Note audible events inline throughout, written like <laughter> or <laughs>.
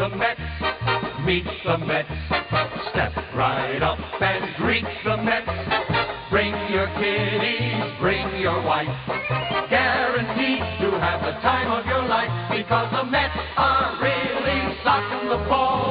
The Mets, meet the Mets. Step right up and greet the Mets. Bring your kiddies, bring your wife. Guaranteed to have the time of your life because the Mets are really socking the ball,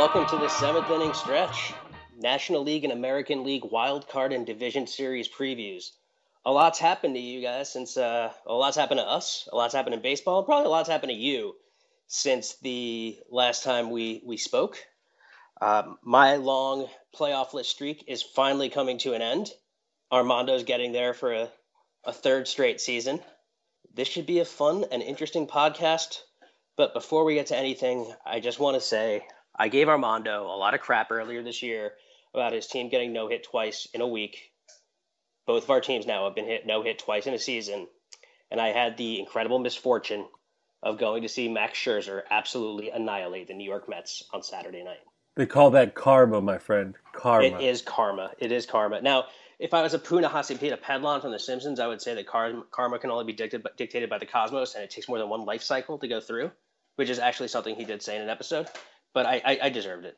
welcome to the seventh inning stretch. National League and American League wild card and division series previews. A lot's happened to you guys since uh, a lot's happened to us. A lot's happened in baseball. and Probably a lot's happened to you since the last time we we spoke. Um, my long playoff list streak is finally coming to an end. Armando's getting there for a, a third straight season. This should be a fun and interesting podcast. But before we get to anything, I just want to say I gave Armando a lot of crap earlier this year about his team getting no hit twice in a week. Both of our teams now have been hit no hit twice in a season. And I had the incredible misfortune of going to see Max Scherzer absolutely annihilate the New York Mets on Saturday night. They call that karma, my friend. Karma. It is karma. It is karma. Now, if I was Apu Nahasapeemapetilon from The Simpsons, I would say that karma, karma can only be dictated, dictated by the cosmos, and it takes more than one life cycle to go through, which is actually something he did say in an episode. But I, I, I deserved it.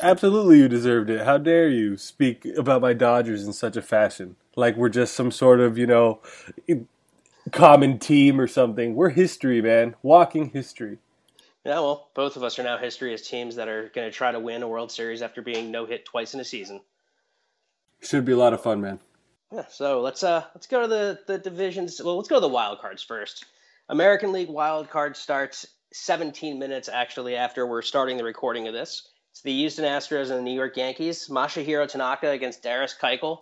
Absolutely, you deserved it. How dare you speak about my Dodgers in such a fashion? Like we're just some sort of, you know, common team or something. We're history, man. Walking history. Yeah, well, both of us are now history as teams that are going to try to win a World Series after being no hit twice in a season. Should be a lot of fun, man. Yeah, so let's uh let's go to the the divisions. Well, let's go to the wild cards first. American League wild card starts 17 minutes actually after we're starting the recording of this. It's the Houston Astros and the New York Yankees. Masahiro Tanaka against Dallas Keuchel,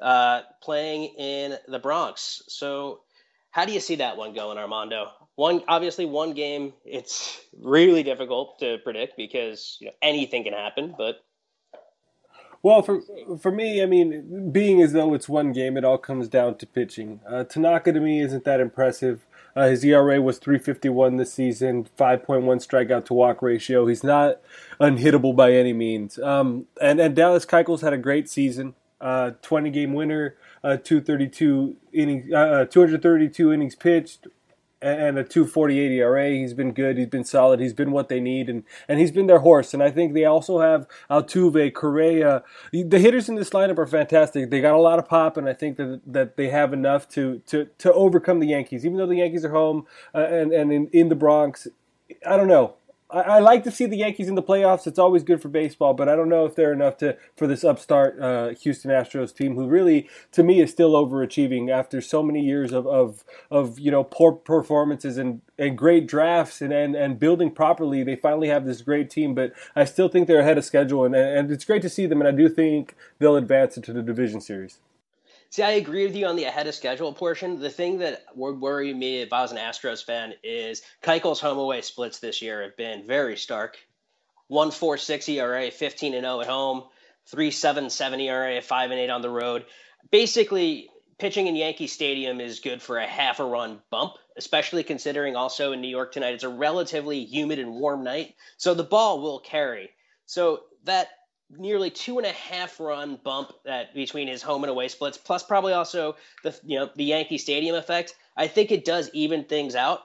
uh, playing in the Bronx. So, how do you see that one going, Armando? One obviously one game. It's really difficult to predict because you know anything can happen. But Well, for for me, I mean, being as though it's one game, it all comes down to pitching. Uh, Tanaka to me isn't that impressive. Uh, his ERA was 351 this season, 5.1 strikeout to walk ratio. He's not unhittable by any means. Um, and, and Dallas Keuchel's had a great season. Uh, 20 game winner, uh, 232 innings, uh, 232 innings pitched, and a 248 ERA. He's been good. He's been solid. He's been what they need, and, and he's been their horse. And I think they also have Altuve, Correa. The hitters in this lineup are fantastic. They got a lot of pop, and I think that that they have enough to to, to overcome the Yankees. Even though the Yankees are home uh, and and in, in the Bronx, I don't know. I, I like to see the Yankees in the playoffs. It's always good for baseball, but I don't know if they're enough to for this upstart uh, Houston Astros team, who really, to me, is still overachieving after so many years of of, of you know poor performances and, and great drafts and, and, and building properly. They finally have this great team, but I still think they're ahead of schedule, and and it's great to see them. And I do think they'll advance into the division series. See, I agree with you on the ahead of schedule portion. The thing that would worry me if I was an Astros fan is Keuchel's home away splits this year have been very stark. 1.46 ERA, 15 and 0 at home, 3.77 ERA, 5 and 8 on the road. Basically, pitching in Yankee Stadium is good for a half a run bump, especially considering also in New York tonight it's a relatively humid and warm night, so the ball will carry. So that nearly two and a half run bump that between his home and away splits, plus probably also the you know the Yankee Stadium effect. I think it does even things out.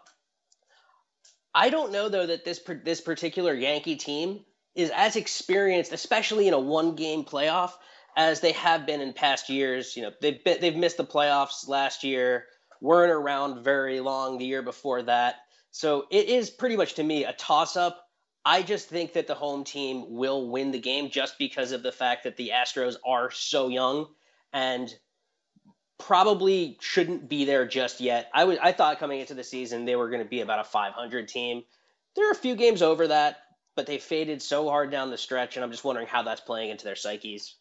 I don't know though that this this particular Yankee team is as experienced, especially in a one game playoff, as they have been in past years. You know, they've been, they've missed the playoffs last year, weren't around very long the year before that. So it is pretty much to me a toss up. I just think that the home team will win the game just because of the fact that the Astros are so young and probably shouldn't be there just yet. I was I thought coming into the season they were going to be about a 500 team. They're a few games over that, but they faded so hard down the stretch and I'm just wondering how that's playing into their psyches.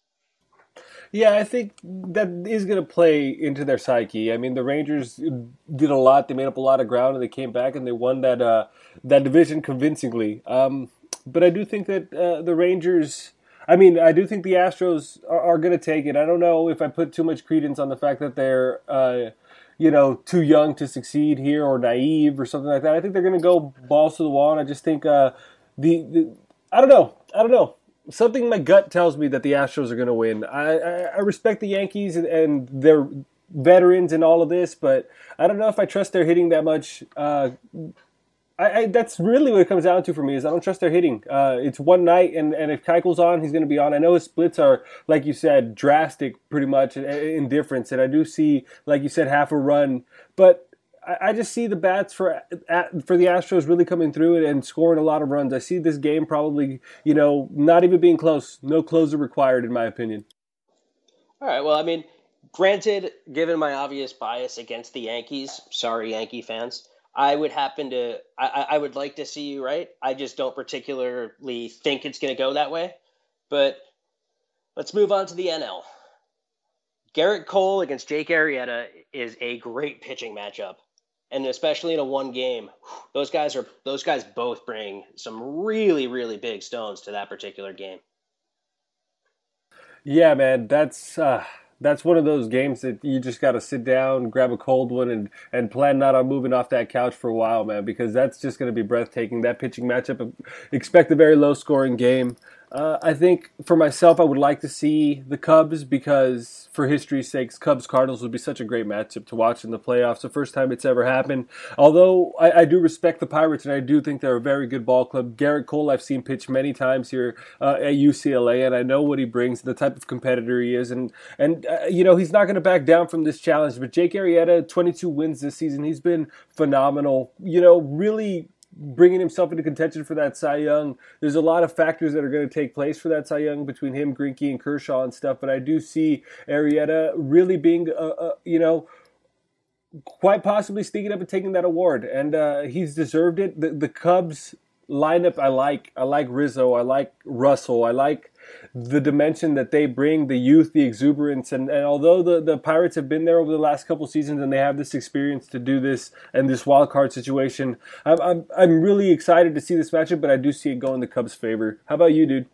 Yeah, I think that is going to play into their psyche. I mean, the Rangers did a lot; they made up a lot of ground, and they came back and they won that uh, that division convincingly. Um, but I do think that uh, the Rangers. I mean, I do think the Astros are, are going to take it. I don't know if I put too much credence on the fact that they're, uh, you know, too young to succeed here or naive or something like that. I think they're going to go balls to the wall, and I just think uh, the, the I don't know. I don't know something my gut tells me that the Astros are going to win. I, I, I, respect the Yankees and, and, their veterans and all of this, but I don't know if I trust their hitting that much. Uh, I, that's really what it comes down to for me is I don't trust their hitting. Uh, it's one night, and, and if Keuchel's on, he's going to be on. I know his splits are, like you said, drastic pretty much in difference, and I do see, like you said, half a run, but I just see the bats for for the Astros really coming through it and scoring a lot of runs. I see this game probably, you know, not even being close. No closer required, in my opinion. All right. Well, I mean, granted, given my obvious bias against the Yankees, sorry, Yankee fans, I would happen to. I, I would like to see you right. I just don't particularly think it's going to go that way. But let's move on to the NL. Gerrit Cole against Jake Arrieta is a great pitching matchup and especially in a one game, those guys are those guys both bring some really really big stones to that particular game. Yeah, man, that's uh, that's one of those games that you just got to sit down, grab a cold one, and and plan not on moving off that couch for a while, man, because that's just going to be breathtaking. That pitching matchup, expect a very low scoring game. Uh, I think for myself, I would like to see the Cubs because, for history's sakes, Cubs Cardinals would be such a great matchup to watch in the playoffs. The first time it's ever happened. Although I, I, do respect the Pirates and I do think they're a very good ball club. Gerrit Cole, I've seen pitch many times here uh, at UCLA, and I know what he brings, the type of competitor he is, and and uh, you know he's not going to back down from this challenge. But Jake Arrieta, 22 wins this season, he's been phenomenal. You know, really bringing himself into contention for that Cy Young. There's a lot of factors that are going to take place for that Cy Young between him, Greinke, and Kershaw and stuff. But I do see Arrieta really being, uh, uh, you know, quite possibly sneaking up and taking that award, and uh, he's deserved it. The, the Cubs lineup I like. I like Rizzo. I like Russell. I like the dimension that they bring, the youth, the exuberance, and, and although the, the Pirates have been there over the last couple seasons and they have this experience to do this and this wild card situation, I'm, I'm, I'm really excited to see this matchup, but I do see it going the Cubs' favor. How about you, dude?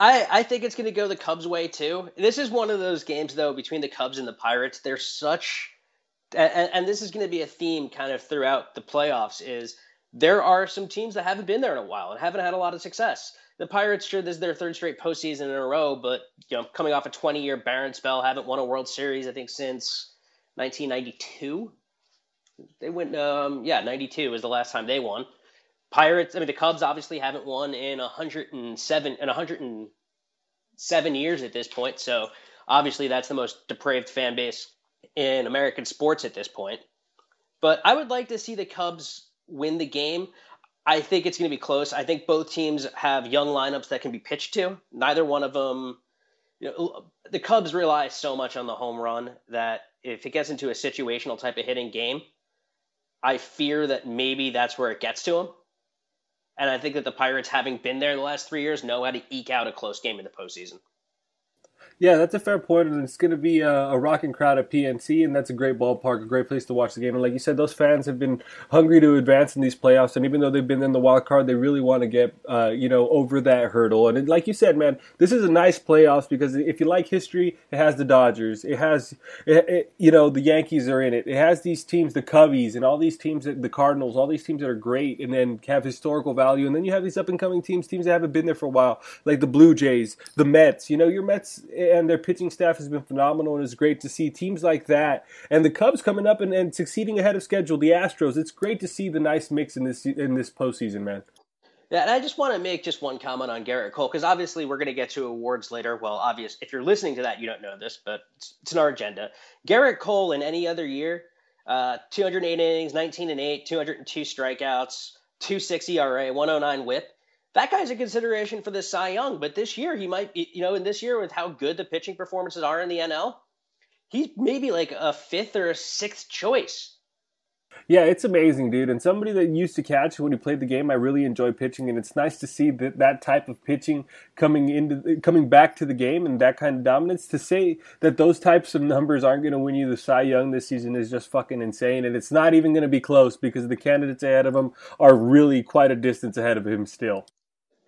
I, I think it's going to go the Cubs' way too. This is one of those games, though, between the Cubs and the Pirates. They're such, and, and this is going to be a theme kind of throughout the playoffs. Is there are some teams that haven't been there in a while and haven't had a lot of success the Pirates, sure, this is their third straight postseason in a row, but you know, coming off a 20-year barren spell, haven't won a World Series, I think, since 1992. They went, um, yeah, 92 was the last time they won. Pirates, I mean, the Cubs obviously haven't won in 107 in 107 years at this point, so obviously that's the most depraved fan base in American sports at this point. But I would like to see the Cubs win the game. I think it's going to be close. I think both teams have young lineups that can be pitched to. Neither one of them, you know, the Cubs rely so much on the home run that if it gets into a situational type of hitting game, I fear that maybe that's where it gets to them. And I think that the Pirates, having been there the last three years, know how to eke out a close game in the postseason. Yeah, that's a fair point, and it's going to be a, a rocking crowd at PNC, and that's a great ballpark, a great place to watch the game. And like you said, those fans have been hungry to advance in these playoffs, and even though they've been in the wild card, they really want to get uh, you know over that hurdle. And it, like you said, man, this is a nice playoffs because if you like history, it has the Dodgers, it has it, it, you know the Yankees are in it, it has these teams, the Cubbies, and all these teams, the Cardinals, all these teams that are great, and then have historical value, and then you have these up and coming teams, teams that haven't been there for a while, like the Blue Jays, the Mets. You know, your Mets and their pitching staff has been phenomenal, and it's great to see teams like that and the Cubs coming up and, and succeeding ahead of schedule. The Astros. It's great to see the nice mix in this in this postseason, man. Yeah, and I just want to make just one comment on Gerrit Cole because obviously we're going to get to awards later. Well, obvious if you're listening to that, you don't know this, but it's, it's in our agenda. Gerrit Cole in any other year, uh, 208 innings, 19 and 8, 202 strikeouts, 2.6 ERA, 109 WHIP that guy's a consideration for the Cy Young. But this year, he might be, you know, in this year with how good the pitching performances are in the NL, he's maybe like a fifth or a sixth choice. Yeah, it's amazing, dude. And somebody that used to catch when he played the game, I really enjoy pitching, and it's nice to see that that type of pitching coming into coming back to the game and that kind of dominance. To say that those types of numbers aren't going to win you the Cy Young this season is just fucking insane, and it's not even going to be close because the candidates ahead of him are really quite a distance ahead of him still.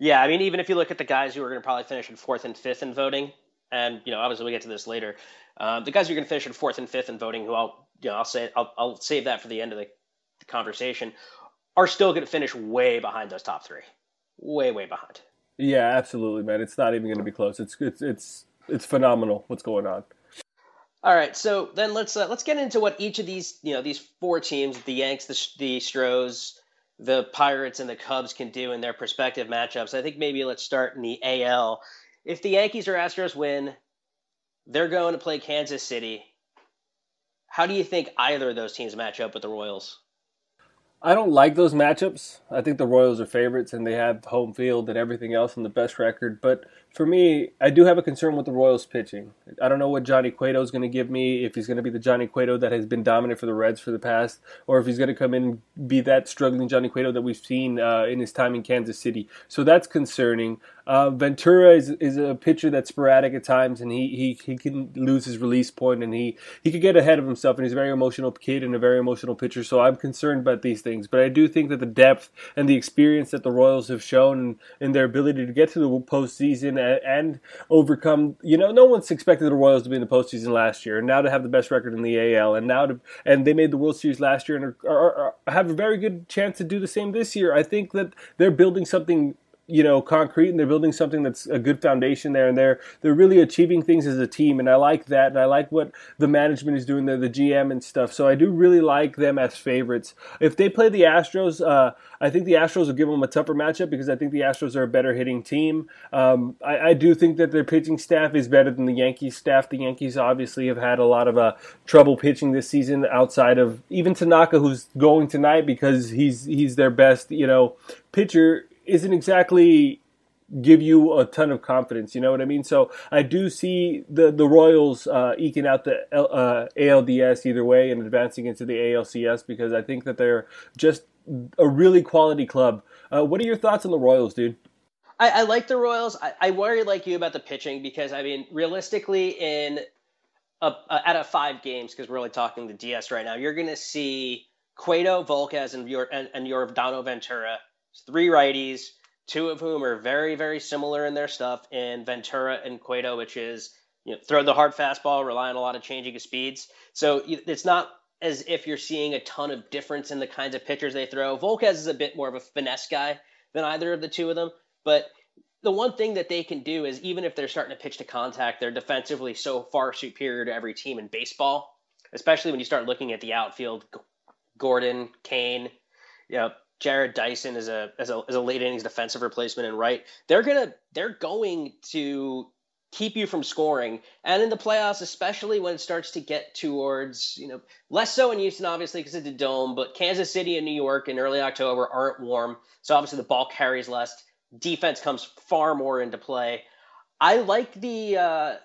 Yeah, I mean, even if you look at the guys who are going to probably finish in fourth and fifth in voting, and you know, obviously we get to this later, uh, the guys who are going to finish in fourth and fifth in voting, who I'll, you know, I'll say, I'll, I'll save that for the end of the, the conversation, are still going to finish way behind those top three, way, way behind. Yeah, absolutely, man. It's not even going to be close. It's it's it's it's phenomenal what's going on. All right, so then let's uh, let's get into what each of these you know these four teams, the Yanks, the the Stros, the Pirates and the Cubs can do in their prospective matchups. I think maybe let's start in the AL. If the Yankees or Astros win, they're going to play Kansas City. How do you think either of those teams match up with the Royals? I don't like those matchups. I think the Royals are favorites and they have home field and everything else and the best record. But for me, I do have a concern with the Royals pitching. I don't know what Johnny Cueto is going to give me, if he's going to be the Johnny Cueto that has been dominant for the Reds for the past, or if he's going to come in and be that struggling Johnny Cueto that we've seen uh, in his time in Kansas City. So that's concerning. Uh, Ventura is, is a pitcher that's sporadic at times, and he, he, he can lose his release point, and he, he could get ahead of himself, and he's a very emotional kid and a very emotional pitcher, so I'm concerned about these things. But I do think that the depth and the experience that the Royals have shown in, their ability to get to the postseason and, overcome, you know, no one's expected the Royals to be in the postseason last year, and now to have the best record in the AL, and now to and they made the World Series last year and are, are, are, have a very good chance to do the same this year. I think that they're building something you know concrete and they're building something that's a good foundation there and they're they're really achieving things as a team. And I like that. And I like what the management is doing there the GM and stuff. So I do really like them as favorites. If they play the Astros uh, I think the Astros will give them a tougher matchup because I think the Astros are a better hitting team. Um, I, I, do think that their pitching staff is better than the Yankees staff. The Yankees obviously have had a lot of uh, trouble pitching this season outside of even Tanaka who's going tonight because he's he's their best you know pitcher isn't exactly give you a ton of confidence. You know what I mean? So I do see the the Royals uh, eking out the uh, ALDS either way and advancing into the ALCS because I think that they're just a really quality club. Uh, what are your thoughts on the Royals, dude? I, I like the Royals. I, I, worry like you about the pitching because I mean, realistically, in a, a, out of five games, because we're only talking the DS right now, you're going to see Cueto, Volquez, and your and, and Yordano Ventura three righties, two of whom are very, very similar in their stuff in Ventura and Cueto, which is you know, throw the hard fastball, rely on a lot of changing of speeds. So it's not as if you're seeing a ton of difference in the kinds of pitchers they throw. Volquez is a bit more of a finesse guy than either of the two of them, but the one thing that they can do is even if they're starting to pitch to contact, they're defensively so far superior to every team in baseball, especially when you start looking at the outfield. Gordon, Cain, you know, Jarrod Dyson as a as a as a late innings defensive replacement and right, they're gonna they're going to keep you from scoring. And in the playoffs, especially when it starts to get towards, you know, less so in Houston, obviously, because of the dome, but Kansas City and New York in early October aren't warm. So obviously the ball carries less. Defense comes far more into play. I like the uh,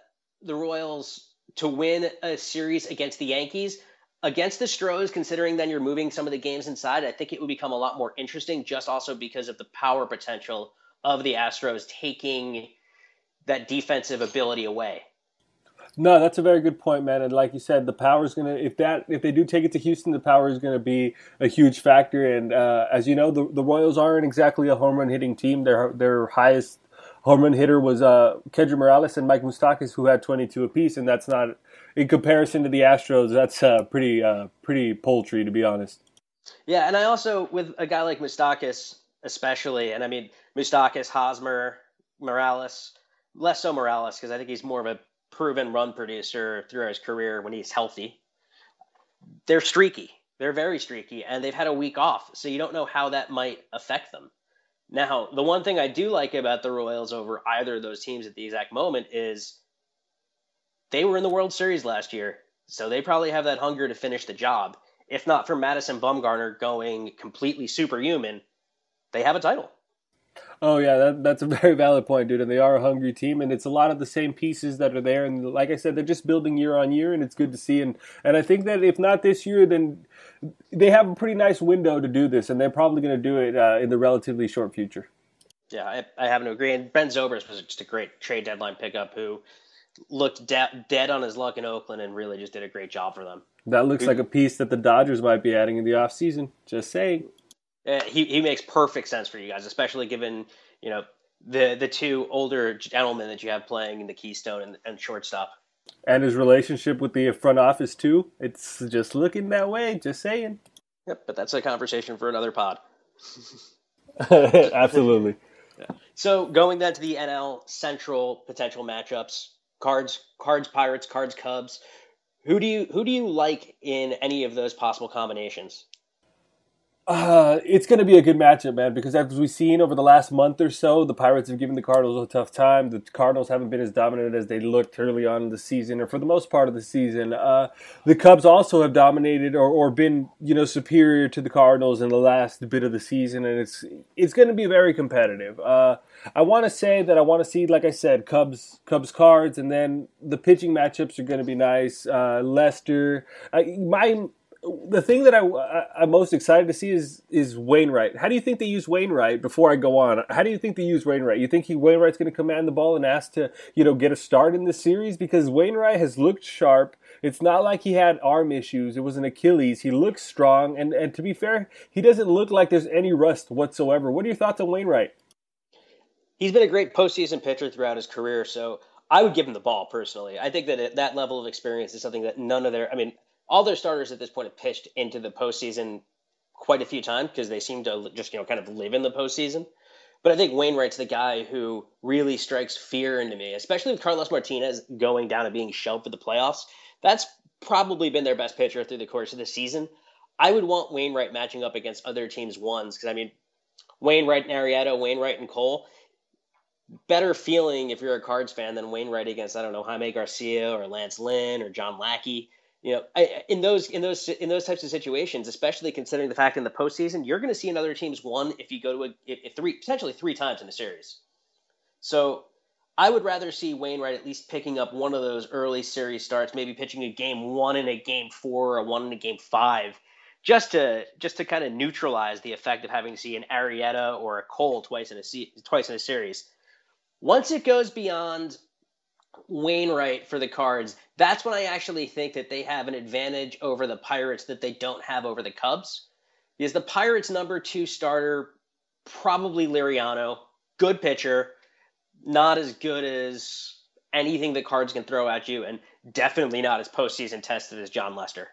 the Royals to win a series against the Yankees against the Stros, considering then you're moving some of the games inside, I think it would become a lot more interesting just also because of the power potential of the Astros taking that defensive ability away. No, that's a very good point, man. And like you said, the power is gonna if that if they do take it to Houston, the power is gonna be a huge factor. And uh, as you know, the the Royals aren't exactly a home run hitting team. Their their highest home run hitter was uh, Morales and Mike Moustakas, who had 22 apiece, and that's not in comparison to the Astros. That's uh, pretty uh, pretty poultry, to be honest. Yeah, and I also with a guy like Moustakas, especially, and I mean Moustakas, Hosmer, Morales, less so Morales because I think he's more of a proven run producer throughout his career when he's healthy. They're streaky. They're very streaky, and they've had a week off, so you don't know how that might affect them. Now, the one thing I do like about the Royals over either of those teams at the exact moment is they were in the World Series last year, so they probably have that hunger to finish the job. If not for Madison Bumgarner going completely superhuman, they have a title. Oh yeah, that, that's a <laughs> very valid point, dude. And they are a hungry team, and it's a lot of the same pieces that are there. And like I said, they're just building year on year, and it's good to see. And and I think that if not this year, then they have a pretty nice window to do this, and they're probably going to do it uh, in the relatively short future. Yeah, I, I happen to agree. And Ben Zobrist was just a great trade deadline pickup who looked de- dead on his luck in Oakland and really just did a great job for them. That looks like a piece that the Dodgers might be adding in the offseason. Just saying. Uh, he he makes perfect sense for you guys, especially given you know the the two older gentlemen that you have playing in the Keystone and, and shortstop. And his relationship with the front office too. It's just looking that way. Just saying. Yep, but that's a conversation for another pod. <laughs> Absolutely. yeah. <laughs> So going then to the NL Central potential matchups: Cards, Cards, Pirates, Cards, Cubs. Who do you who do you like in any of those possible combinations? Uh, it's going to be a good matchup, man, because as we've seen over the last month or so, the Pirates have given the Cardinals a tough time. The Cardinals haven't been as dominant as they looked early on in the season, or for the most part of the season. Uh, the Cubs also have dominated or, or been, you know, superior to the Cardinals in the last bit of the season, and it's it's going to be very competitive. Uh, I want to say that I want to see, like I said, Cubs Cubs cards, and then the pitching matchups are going to be nice. Uh, Lester, my the thing that I, I am most excited to see is is Wainwright. How do you think they use Wainwright? Before I go on, how do you think they use Wainwright? You think he Wainwright's going to command the ball and ask to you know get a start in this series because Wainwright has looked sharp. It's not like he had arm issues. It was an Achilles. He looks strong, and and to be fair, he doesn't look like there's any rust whatsoever. What are your thoughts on Wainwright? He's been a great postseason pitcher throughout his career, so I would give him the ball personally. I think that that level of experience is something that none of their. I mean, all their starters at this point have pitched into the postseason quite a few times because they seem to just you know kind of live in the postseason. But I think Wainwright's the guy who really strikes fear into me, especially with Carlos Martinez going down and being shelved for the playoffs. That's probably been their best pitcher through the course of the season. I would want Wainwright matching up against other teams' ones because I mean, Wainwright and Arrieta, Wainwright and Cole, better feeling if you're a Cards fan than Wainwright against I don't know Jaime Garcia or Lance Lynn or John Lackey you know, I, in those in those in those types of situations, especially considering the fact in the postseason, you're going to see another team's one if you go to a if three potentially three times in a series. So I would rather see Wainwright at least picking up one of those early series starts, maybe pitching a game one and a game four or one and a game five, just to just to kind of neutralize the effect of having to see an Arrieta or a Cole twice in a twice in a series. Once it goes beyond Wainwright for the Cards, that's when I actually think that they have an advantage over the Pirates that they don't have over the Cubs. Because the Pirates' number two starter, probably Liriano, good pitcher, not as good as anything the Cards can throw at you, and definitely not as postseason tested as Jon Lester.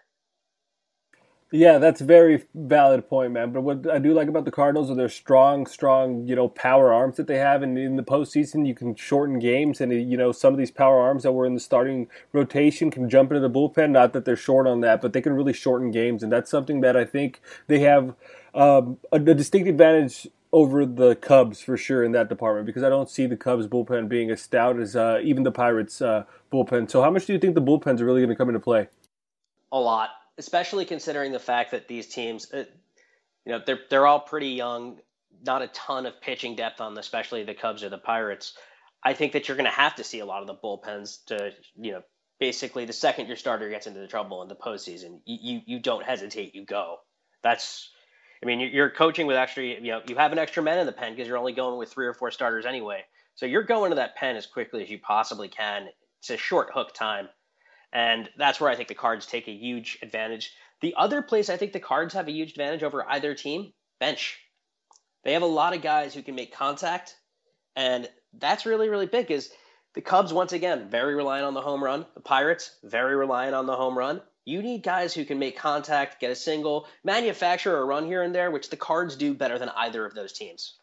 Yeah, that's a very valid point, man. But what I do like about the Cardinals are their strong, strong, you know, power arms that they have. And in the postseason, you can shorten games. And, you know, some of these power arms that were in the starting rotation can jump into the bullpen. Not that they're short on that, but they can really shorten games. And that's something that I think they have um, a, a distinct advantage over the Cubs for sure in that department because I don't see the Cubs bullpen being as stout as uh, even the Pirates uh, bullpen. So, how much do you think the bullpens are really going to come into play? A lot especially considering the fact that these teams, uh, you know, they're they're all pretty young, not a ton of pitching depth on, the, especially the Cubs or the Pirates. I think that you're going to have to see a lot of the bullpens to, you know, basically the second your starter gets into the trouble in the postseason, you you, you don't hesitate, you go. That's, I mean, you're coaching with extra, you know, you have an extra men in the pen because you're only going with three or four starters anyway. So you're going to that pen as quickly as you possibly can. It's a short hook time And that's where I think the Cards take a huge advantage. The other place I think the Cards have a huge advantage over either team, bench. They have a lot of guys who can make contact, and that's really, really big because the Cubs, once again, very reliant on the home run. The Pirates, very reliant on the home run. You need guys who can make contact, get a single, manufacture a run here and there, which the Cards do better than either of those teams.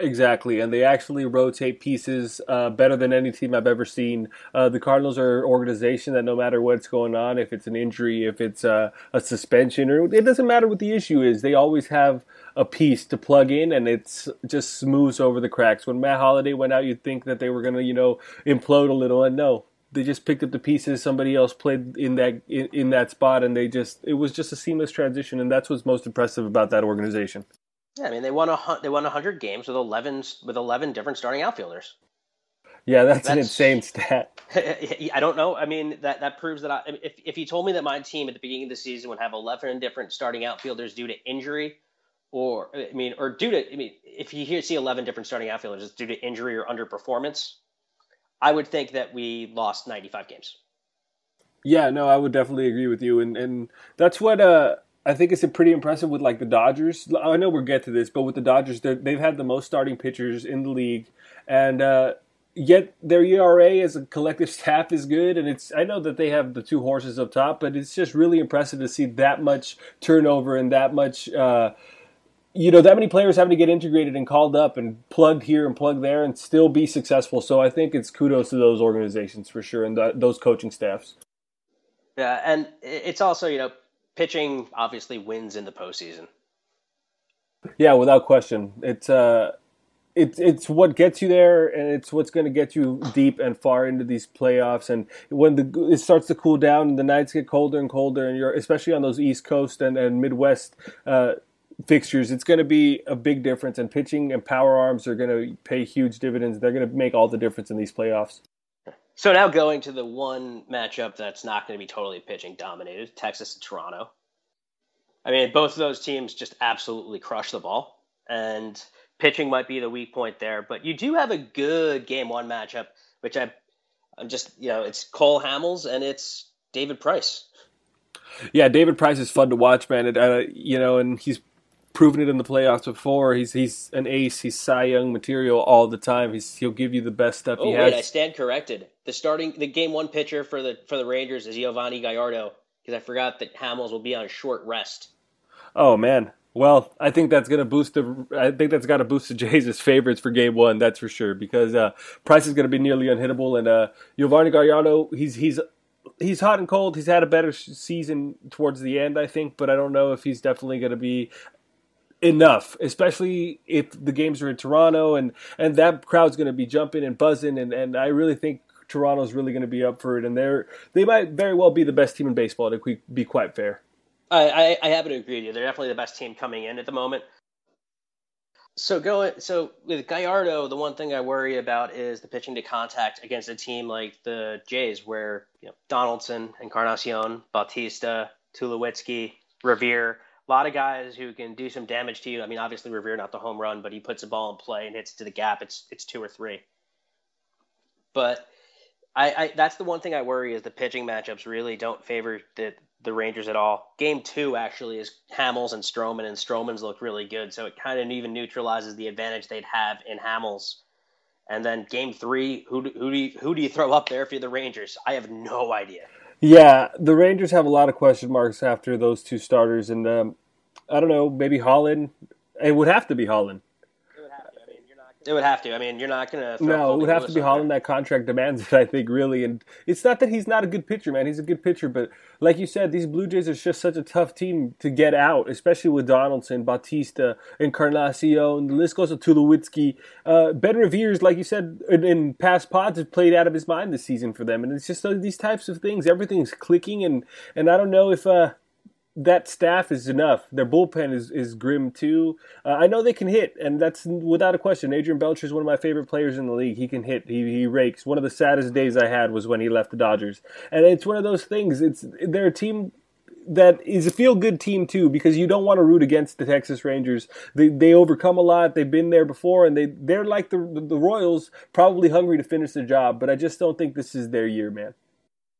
Exactly, and they actually rotate pieces uh, better than any team I've ever seen. Uh, the Cardinals are an organization that no matter what's going on, if it's an injury, if it's uh, a suspension, or it doesn't matter what the issue is, they always have a piece to plug in, and it's just smooths over the cracks. When Matt Holliday went out, you'd think that they were going to, you know, implode a little, and no, they just picked up the pieces. Somebody else played in that in, in that spot, and they just it was just a seamless transition, and that's what's most impressive about that organization. Yeah, I mean they won a they won hundred games with eleven with eleven different starting outfielders. Yeah, that's, that's, an insane stat. <laughs> I don't know. I mean, that that proves that I, if if you told me that my team at the beginning of the season would have eleven different starting outfielders due to injury, or I mean, or due to I mean, if you hear see eleven different starting outfielders due to injury or underperformance, I would think that we lost ninety five games. Yeah, no, I would definitely agree with you, and and that's what uh I think it's pretty impressive with like the Dodgers. I know we'll get to this, but with the Dodgers, they've had the most starting pitchers in the league, and uh, yet their ERA as a collective <laughs> staff is good. And it's I know that they have the two horses up top, but it's just really impressive to see that much turnover and that much. Uh, you know that many players having to get integrated and called up and plugged here and plugged there and still be successful. So I think it's kudos to those organizations for sure and those coaching staffs. Yeah, and it's also you know pitching obviously wins in the postseason. Yeah, without question. It's uh it's it's what gets you there, and it's what's going to get you deep and far into these playoffs. And when the it starts to cool down, and the nights get colder and colder, and you're especially on those East Coast and and Midwest uh, fixtures, it's going to be a big difference. And pitching and power arms are going to pay huge dividends. They're going to make all the difference in these playoffs. So now going to the one matchup that's not going to be totally pitching dominated, Texas and Toronto. I mean, both of those teams just absolutely crush the ball, and pitching might be the weak point there. But you do have a good game one matchup, which I, I'm just you know, it's Cole Hamels and it's David Price. Yeah, David Price is fun to watch, man. uh, you know, and he's proven it in the playoffs before. He's he's an ace. He's Cy Young material all the time. He's he'll give you the best stuff oh, he wait, has. I stand corrected. The starting the game one pitcher for the for the Rangers is Yovani Gallardo because I forgot that Hamels will be on a short rest. Oh man. Well, I think that's going to boost the. I think that's got to boost the Jays' favorites for Game One. That's for sure because uh, Price is going to be nearly unhittable, and uh, Yovani Gallardo, he's he's he's hot and cold. He's had a better season towards the end, I think, but I don't know if he's definitely going to be enough, especially if the games are in Toronto and and that crowd's going to be jumping and buzzing, and and I really think Toronto's really going to be up for it, and they're they might very well be the best team in baseball to be quite fair. I, I, I happen to agree with you. They're definitely the best team coming in at the moment. So going so with Gallardo, the one thing I worry about is the pitching to contact against a team like the Jays, where you know Donaldson, Encarnacion, Bautista, Tulowitzki, Revere a lot of guys who can do some damage to you. I mean, obviously Revere not the home run, but he puts a ball in play and hits to the gap. It's it's two or three. But I, I that's the one thing I worry is the pitching matchups really don't favor the the Rangers at all. Game two actually is Hamels and Stroman, and Stroman's look really good, so it kind of even neutralizes the advantage they'd have in Hamels. And then game three, who do, who do you, who do you throw up there for the Rangers? I have no idea. Yeah, the Rangers have a lot of question marks after those two starters, and um, I don't know, maybe Holland. It would have to be Holland. It would have to. I mean, you're not going to. No, it would have to be Holland. That contract demands it, I think, really. And it's not that he's not a good pitcher, man. He's a good pitcher, but like you said, these Blue Jays are just such a tough team to get out, especially with Donaldson, Bautista, Encarnacion. The list goes to Tulowitzki. Uh, ben Revere's, like you said in, in, past pods, has played out of his mind this season for them, and it's just uh, these types of things. Everything's clicking, and and I don't know if. Uh, that staff is enough. Their bullpen is, is grim too. Uh, I know they can hit, and that's without a question. Adrian Beltre is one of my favorite players in the league. He can hit. He, he rakes. One of the saddest days I had was when he left the Dodgers, and it's one of those things. It's they're a team that is a feel good team too because you don't want to root against the Texas Rangers. They they overcome a lot. They've been there before, and they they're like the the Royals, probably hungry to finish the job. But I just don't think this is their year, man.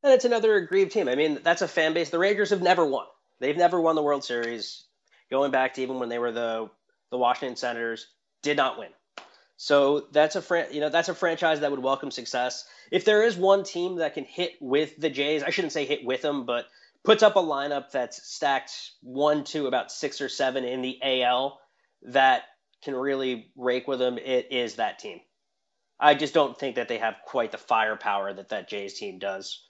And it's another aggrieved team. I mean, that's a fan base. The Rangers have never won. They've never won the World Series, going back to even when they were the the Washington Senators. Did not win. So that's a fran- you know that's a franchise that would welcome success. If there is one team that can hit with the Jays, I shouldn't say hit with them, but puts up a lineup that's stacked one to about six or seven in the AL that can really rake with them, it is that team. I just don't think that they have quite the firepower that that Jays team does.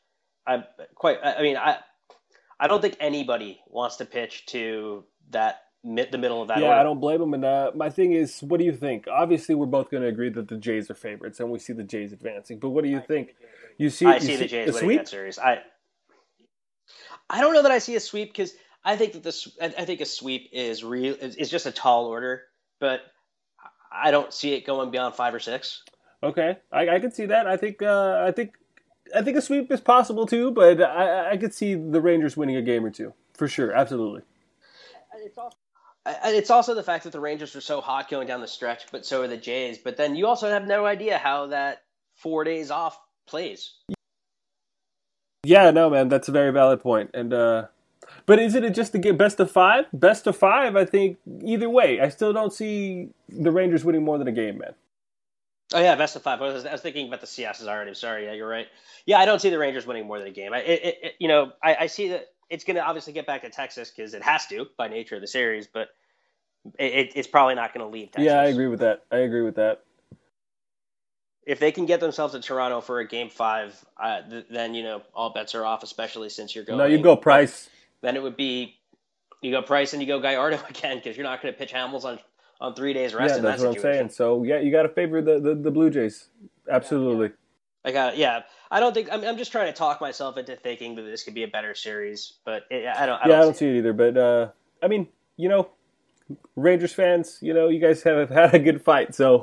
I'm quite. I mean, I I don't think anybody wants to pitch to that mid, the middle of that. Yeah, order. I don't blame them. And uh, my thing is, what do you think? Obviously, we're both going to agree that the Jays are favorites, and we see the Jays advancing. But what do you think? You see, I you see the Jays winning sweep? that series. I I don't know that I see a sweep because I think that this I I think a sweep is real is, is just a tall order, but I don't see it going beyond five or six. Okay, I, I could see that. I think, uh, I think, I think a sweep is possible too. But I, I could see the Rangers winning a game or two for sure. Absolutely. I- It's also the fact that the Rangers are so hot going down the stretch, but so are the Jays. But then you also have no idea how that four days off plays. Yeah, no, man, that's a very valid point. And uh, but is it just to get best of five? Best of five, I think. Either way, I still don't see the Rangers winning more than a game, man. Oh yeah, best of five. I was, I was thinking about the CSs already. Sorry, yeah, you're right. Yeah, I don't see the Rangers winning more than a game. I, it, it, you know, I, I see that it's going to obviously get back to Texas because it has to by nature of the series, but it, it, it's probably not going to leave. Texas. Yeah, I agree with that. I agree with that. If they can get themselves to Toronto for a game five, uh, th- then you know all bets are off. Especially since you're going. No, you go Price. Then it would be you go Price and you go Gallardo <laughs> again because you're not going to pitch Hamels on on three days rest. Yeah, that's that what I'm saying. So yeah, you got to favor the, the the Blue Jays. Absolutely. I got yeah. I don't think I'm, I'm just trying to talk myself into thinking that this could be a better series, but it, I don't. I yeah, I don't don't see it either. But uh, I mean, you know, Rangers fans, you know, you guys have had a good fight. So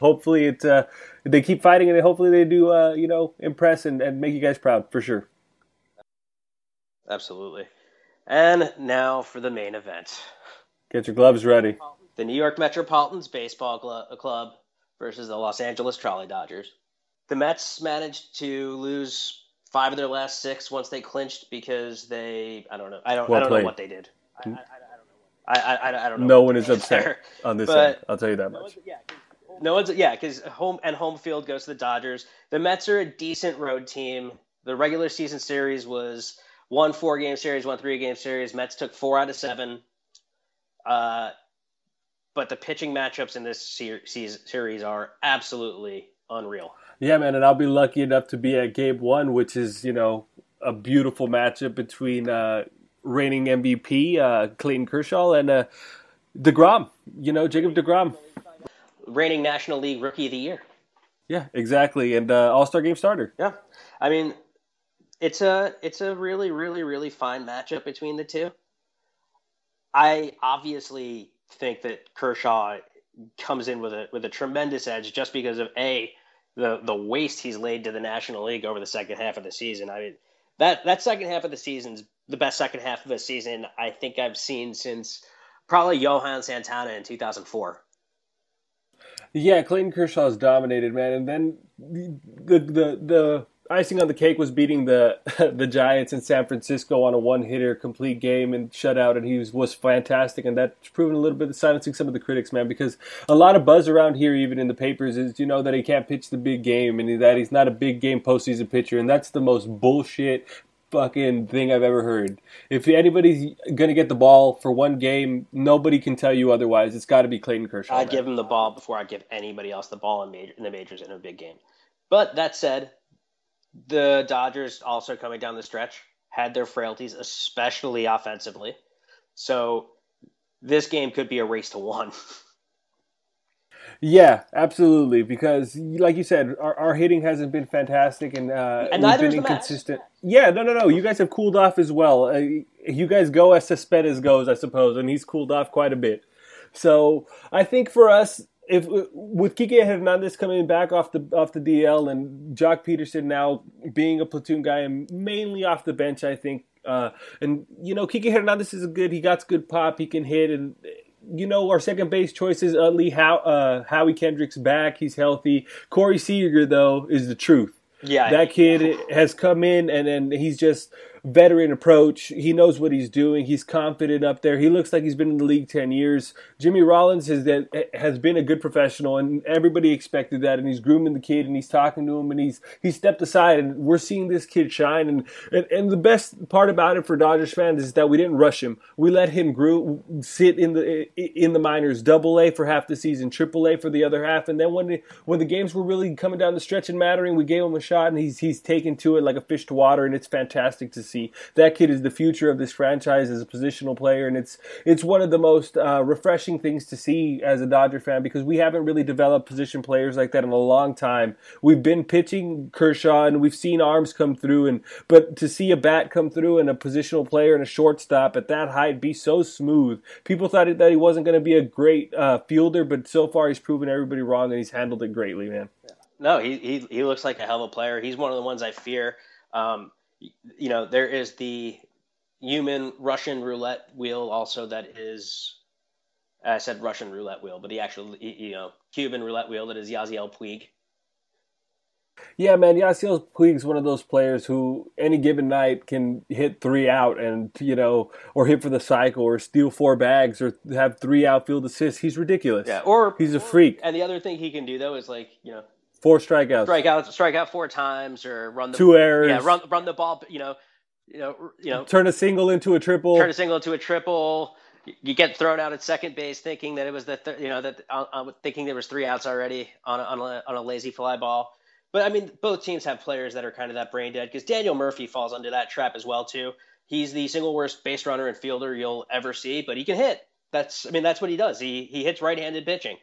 Hopefully it uh, they keep fighting and hopefully they do uh, you know impress and, and make you guys proud for sure. Absolutely. And now for the main event: Get your gloves ready. the New York Metropolitans Baseball Glo- Club versus the Los Angeles Trolley Dodgers. The Mets managed to lose five of their last six once they clinched because they I don't know I don't Well I don't played. know what they did. I, I, I, don't know. I, I, I don't know. No one is upset there. on this But- end. I'll tell you that much. No one's yeah, because home and home field goes to the Dodgers. The Mets are a decent road team. The regular season series was one four game series, one three game series. Mets took four out of seven. Uh, but the pitching matchups in this ser- series are absolutely unreal. Yeah, man, and I'll be lucky enough to be at Game One, which is you know a beautiful matchup between uh, reigning MVP uh, Clayton Kershaw and uh, Degrom. You know Jacob Degrom. Reigning National League Rookie of the Year. Yeah, exactly, and uh, All Star Game starter. Yeah, I mean, it's a it's a really really really fine matchup between the two. I obviously think that Kershaw comes in with a with a tremendous edge just because of a the the waste he's laid to the National League over the second half of the season. I mean that that second half of the season's the best second half of a season I think I've seen since probably Johan Santana in 2004. Yeah, Clayton Kershaw's dominated, man, and then the the the icing on the cake was beating the <laughs> the Giants in San Francisco on a one hitter complete game and shutout, and he was, was fantastic. And that's proven a little bit of silencing some of the critics, man, because a lot of buzz around here, even in the papers, is you know that he can't pitch the big game and that he's not a big game postseason pitcher, and that's the most bullshit fucking thing I've ever heard. If anybody's gonna get the ball for one game, nobody can tell you otherwise. It's got to be Clayton Kershaw. I'd man. give him the ball before I give anybody else the ball in, major, in the majors in a big game. But that said, the Dodgers also coming down the stretch had their frailties, especially offensively. So this game could be a race to one. <laughs> Yeah, absolutely. Because, like you said, our, our hitting hasn't been fantastic, and uh, and neither been inconsistent. Yeah, no, no, no. You guys have cooled off as well. Uh, you guys go as Cespedes goes, I suppose, and he's cooled off quite a bit. So I think for us, if with Kike Hernandez coming back off the off the DL and Joc Pederson now being a platoon guy and mainly off the bench, I think. Uh, and you know, Kike Hernandez is good. He got good pop. He can hit, and you know, our second base choices. Utley, How, uh, Howie Kendrick's back. He's healthy. Corey Seager though is the truth. Yeah, that kid has come in and and he's just veteran approach. He knows what he's doing. He's confident up there. He looks like he's been in the league 10 years. Jimmy Rollins has, has been a good professional, and everybody expected that. And he's grooming the kid, and he's talking to him, and he's he stepped aside, and we're seeing this kid shine. And, and, and the best part about it for Dodgers fans is that we didn't rush him. We let him grow, sit in the in the minors, double A for half the season, triple A for the other half. And then when the, when the games were really coming down the stretch and mattering, we gave him a shot, and he's he's taken to it like a fish to water, and it's fantastic to see That kid is the future of this franchise as a positional player, and it's it's one of the most uh, refreshing things to see as a Dodger fan because we haven't really developed position players like that in a long time. We've been pitching Kershaw, and we've seen arms come through, and but to see a bat come through and a positional player and a shortstop at that height be so smooth, people thought that he wasn't going to be a great uh, fielder, but so far he's proven everybody wrong, and he's handled it greatly, man. No, he, he he looks like a hell of a player. He's one of the ones I fear. Um, you know, there is the human Russian roulette wheel also that is, I said Russian roulette wheel, but the actual, you know, Cuban roulette wheel that is Yasiel Puig. Yeah, man, Yasiel Puig's one of those players who any given night can hit three out and, you know, or hit for the cycle or steal four bags or have three outfield assists. He's ridiculous. Yeah, or he's a freak. And the other thing he can do though is like, you know, Four strikeouts. Strike out, strike out four times, or run the two errors. Yeah, run run the ball. You know, you know, you know. Turn a single into a triple. Turn a single into a triple. You get thrown out at second base, thinking that it was the th- you know that uh, uh, thinking there was three outs already on a, on a, on a lazy fly ball. But I mean, both teams have players that are kind of that brain dead because Daniel Murphy falls under that trap as well too. He's the single worst base runner and fielder you'll ever see, but he can hit. That's I mean that's what he does. He he hits right-handed pitching.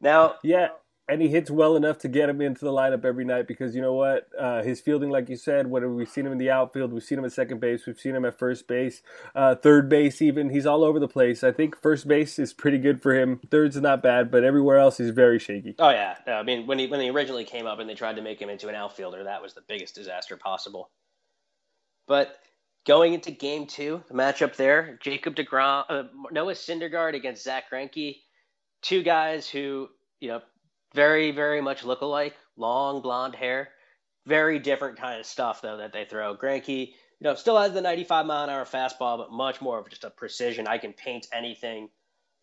Now, yeah, and he hits well enough to get him into the lineup every night because you know what? Uh, his fielding, like you said, whether we've seen him in the outfield, we've seen him at second base, we've seen him at first base, uh, third base, even. He's all over the place. I think first base is pretty good for him. Third's not bad, but everywhere else he's very shaky. Oh yeah, I mean when he when he originally came up and they tried to make him into an outfielder, that was the biggest disaster possible. But going into Game Two, the matchup there, Jacob Degrom, uh, Noah Syndergaard against Zack Greinke, two guys who you know very, very much look alike. Long blonde hair. Very different kind of stuff though that they throw. Greinke, you know, still has the 95 mile an hour fastball, but much more of just a precision. I can paint anything.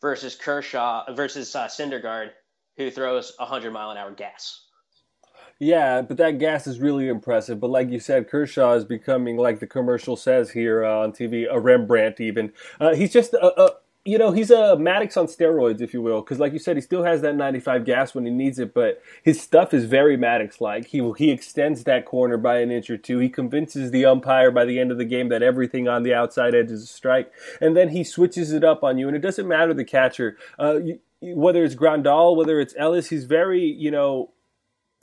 Versus Kershaw versus uh, Syndergaard, who throws 100 mile an hour gas. Yeah, but that gas is really impressive. But like you said, Kershaw is becoming, like the commercial says here uh, on TV, a Rembrandt. Even uh, he's just a, a, you know, he's a Maddux on steroids, if you will, because like you said, he still has that 95 gas when he needs it, but his stuff is very Maddux-like. He he extends that corner by an inch or two. He convinces the umpire by the end of the game that everything on the outside edge is a strike, and then he switches it up on you. And it doesn't matter the catcher, uh, you, whether it's Grandal, whether it's Ellis, he's very you know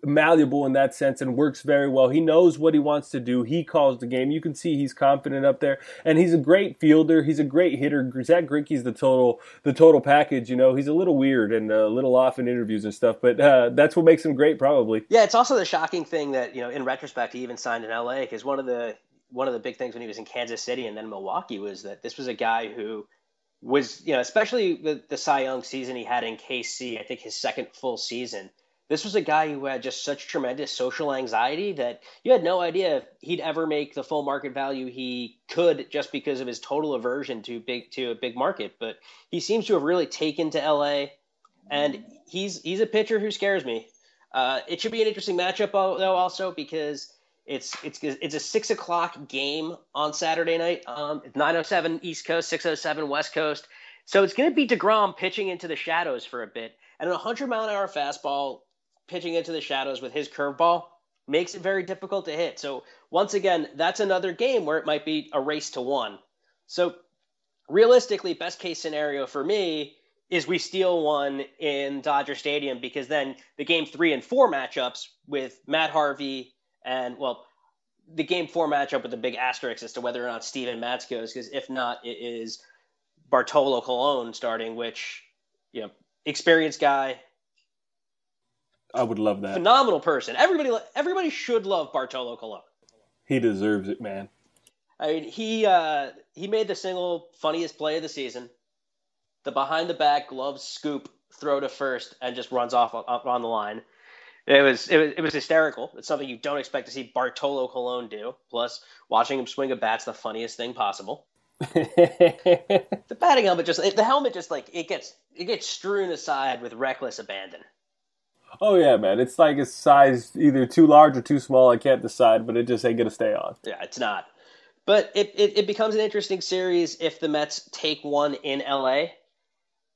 malleable in that sense and works very well. He knows what he wants to do. He calls the game. You can see he's confident up there, and he's a great fielder. He's a great hitter. Zack Greinke's the total the total package. You know, he's a little weird and a little off in interviews and stuff, but uh, that's what makes him great, probably. Yeah, it's also the shocking thing that you know, in retrospect, he even signed in LA because one of the one of the big things when he was in Kansas City and then Milwaukee was that this was a guy who was, you know, especially the, the Cy Young season he had in KC, I think his second full season this was a guy who had just such tremendous social anxiety that you had no idea if he'd ever make the full market value he could just because of his total aversion to big to a big market. But he seems to have really taken to LA, and he's he's a pitcher who scares me. Uh, it should be an interesting matchup though, also because it's it's it's a six o'clock game on Saturday night. Um, it's nine oh seven East Coast, six oh seven West Coast. So it's going to be Degrom pitching into the shadows for a bit, and a hundred mile an hour fastball pitching into the shadows with his curveball makes it very difficult to hit. So once again, that's another game where it might be a race to one. So realistically, best case scenario for me is we steal one in Dodger Stadium because then the game three and four matchups with Matt Harvey and well, the game four matchup with a big asterisk as to whether or not Steven Matz goes because if not, it is Bartolo Colon starting, which you know experienced guy, I would love that. Phenomenal person. Everybody, everybody should love Bartolo Colon. He deserves it, man. I mean, he uh, he made the single funniest play of the season, the behind the back glove scoop throw to first and just runs off up on the line. It was, it was it was hysterical. It's something you don't expect to see Bartolo Colon do. Plus, watching him swing a bat's the funniest thing possible. <laughs> the batting helmet just the helmet just like it gets it gets strewn aside with reckless abandon. Oh yeah, man. It's like it's sized either too large or too small. I can't decide, but it just ain't gonna stay on. Yeah, it's not. But it, it, it becomes an interesting series if the Mets take one in LA.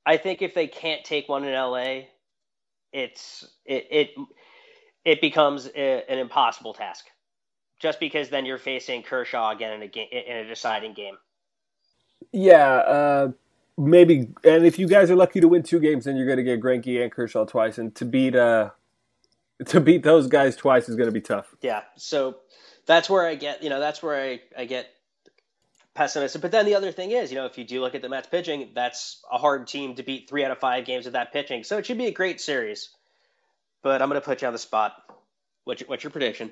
I think if they can't take one in LA, it's it it it becomes a, an impossible task. Just because then you're facing Kershaw again in a game in a deciding game. Yeah, uh, maybe, and if you guys are lucky to win two games, then you're going to get Greinke and Kershaw twice, and to beat uh <laughs> to beat those guys twice is going to be tough. Yeah, so that's where I get you know that's where I I get pessimistic. But then the other thing is, you know, if you do look at the Mets pitching, that's a hard team to beat three out of five games of that pitching. So it should be a great series. But I'm going to put you on the spot. What's your, what's your prediction?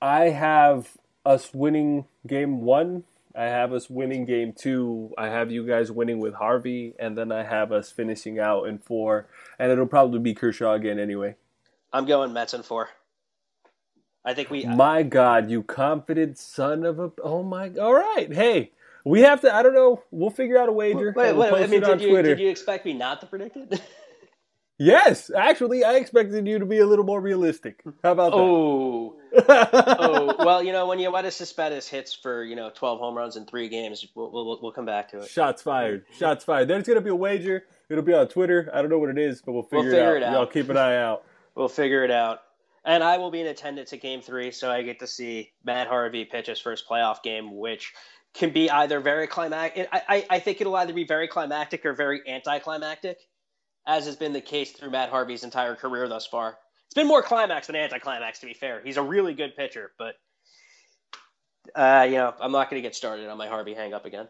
I have us winning game one I have us winning game two. I have you guys winning with Harvey, and then I have us finishing out in four, and it'll probably be Kershaw again anyway. I'm going Mets in four. I think we. My God, you confident son of a! Oh my! All right, hey, we have to. I don't know. We'll figure out a wager. Wait, wait, wait I mean, did you, did you expect me not to predict it? <laughs> Yes, actually, I expected you to be a little more realistic. How about that? Oh, oh, <laughs> well, you know, when Yoenis Cespedes hits for you know twelve home runs in three games, we'll, we'll we'll come back to it. Shots fired. Shots fired. There's gonna be a wager. It'll be on Twitter. I don't know what it is, but we'll figure, we'll figure it, out. it, out. Y'all keep an eye out. <laughs> we'll figure it out. And I will be in attendance at Game Three, so I get to see Matt Harvey pitch his first playoff game, which can be either very climactic. I, I, I think it'll either be very climactic or very anticlimactic as has been the case through Matt Harvey's entire career thus far. It's been more climax than anticlimax, to be fair. He's a really good pitcher, but uh, you know, I'm not going to get started on my Harvey hang up again.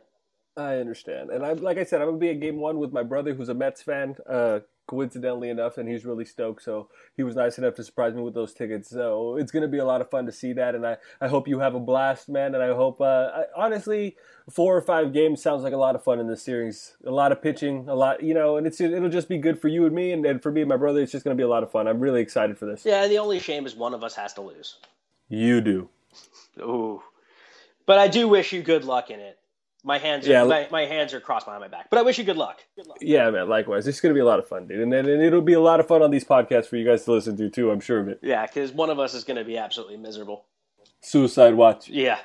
I understand, and I'm like I said, I'm gonna be at game one with my brother, who's a Mets fan. Uh, coincidentally enough, and he's really stoked. So he was nice enough to surprise me with those tickets. So it's going to be a lot of fun to see that, and I, I hope you have a blast, man. And I hope, uh, I, honestly, four or five games sounds like a lot of fun in this series. A lot of pitching, a lot, you know, and it's it'll just be good for you and me, and, and for me and my brother. It's just going to be a lot of fun. I'm really excited for this. Yeah, the only shame is one of us has to lose. You do. Ooh, but I do wish you good luck in it. My hands, are, yeah, my, my, hands are crossed behind my back. But I wish you good luck. Good luck. Yeah, man. Likewise, it's going to be a lot of fun, dude, and, and it'll be a lot of fun on these podcasts for you guys to listen to too. I'm sure of it. Yeah, because one of us is going to be absolutely miserable. Suicide watch. Yeah.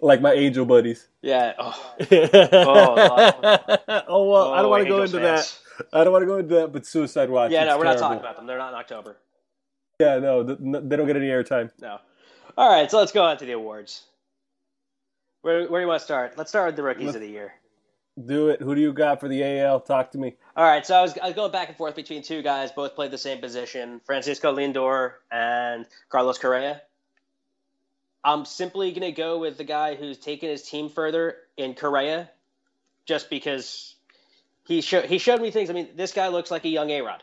Like my angel buddies. Yeah. Oh. <laughs> oh, oh well, I don't want to oh, go into fans. that. I don't want to go into that, but Suicide Watch. Yeah, no, we're terrible. not talking about them. They're not in October. Yeah, no, they don't get any airtime. No. All right, so let's go on to the awards. Where, where do you want to start? Let's start with the rookies let's, of the year. Do it. Who do you got for the AL? Talk to me. All right, so I was, I was going back and forth between two guys, both played the same position, Francisco Lindor and Carlos Correa. I'm simply going to go with the guy who's taken his team further in Correa, just because he showed he showed me things. I mean, this guy looks like a young A Rod.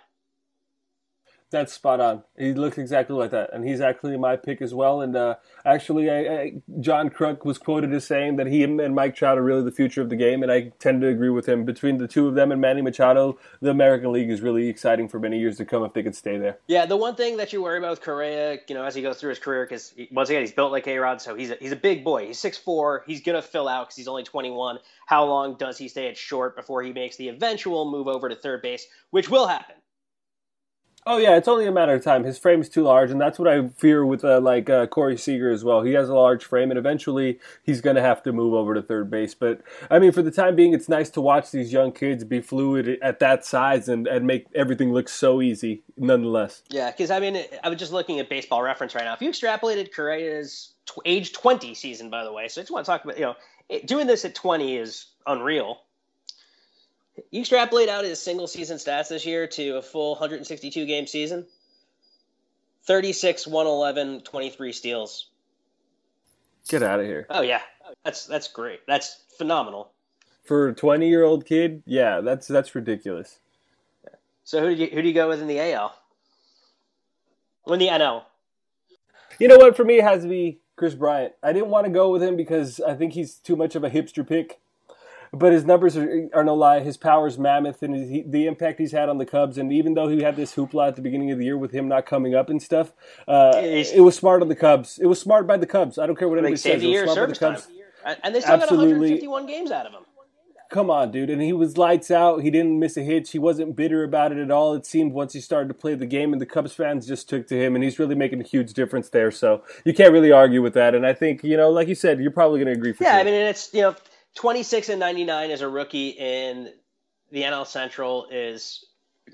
That's spot on. He looks exactly like that, and he's actually my pick as well. And uh, actually, I, I, John Kruk was quoted as saying that he and Mike Trout are really the future of the game, and I tend to agree with him. Between the two of them and Manny Machado, the American League is really exciting for many years to come if they could stay there. Yeah, the one thing that you worry about with Correa, you know, as he goes through his career, because once again he's built like A Rod, so he's a, he's a big boy. He's six four. He's gonna fill out because he's only twenty one. How long does he stay at short before he makes the eventual move over to third base, which will happen? Oh yeah, it's only a matter of time. His frame's too large, and that's what I fear with uh, like uh, Corey Seager as well. He has a large frame, and eventually he's going to have to move over to third base. But I mean, for the time being, it's nice to watch these young kids be fluid at that size and, and make everything look so easy, nonetheless. Yeah, because I mean, I was just looking at Baseball Reference right now. If you extrapolated Correa's tw- age twenty season, by the way, so I just want to talk about you know doing this at twenty is unreal. You extrapolate out his single season stats this year to a full 162 game season 36, 111, 23 steals. Get out of here. Oh, yeah. That's that's great. That's phenomenal. For a 20 year old kid, yeah, that's that's ridiculous. So who do you who do you go with in the AL? In the NL? You know what? For me, it has to be Kris Bryant. I didn't want to go with him because I think he's too much of a hipster pick but his numbers are, are, no lie. His power's mammoth, and his, he, the impact he's had on the Cubs. And even though he had this hoopla at the beginning of the year with him not coming up and stuff, uh, it was smart on the Cubs. It was smart by the Cubs. I don't care what anybody says. It was smart by the Cubs. Time. And they still Absolutely. got 151 games out of him. Come on, dude. And he was lights out. He didn't miss a hitch. He wasn't bitter about it at all. It seemed once he started to play the game, and the Cubs fans just took to him, and he's really making a huge difference there. So you can't really argue with that. And I think, you know, like you said, you're probably going to agree for yeah, sure. I mean, it's, you know, 26 and 99 as a rookie in the NL Central is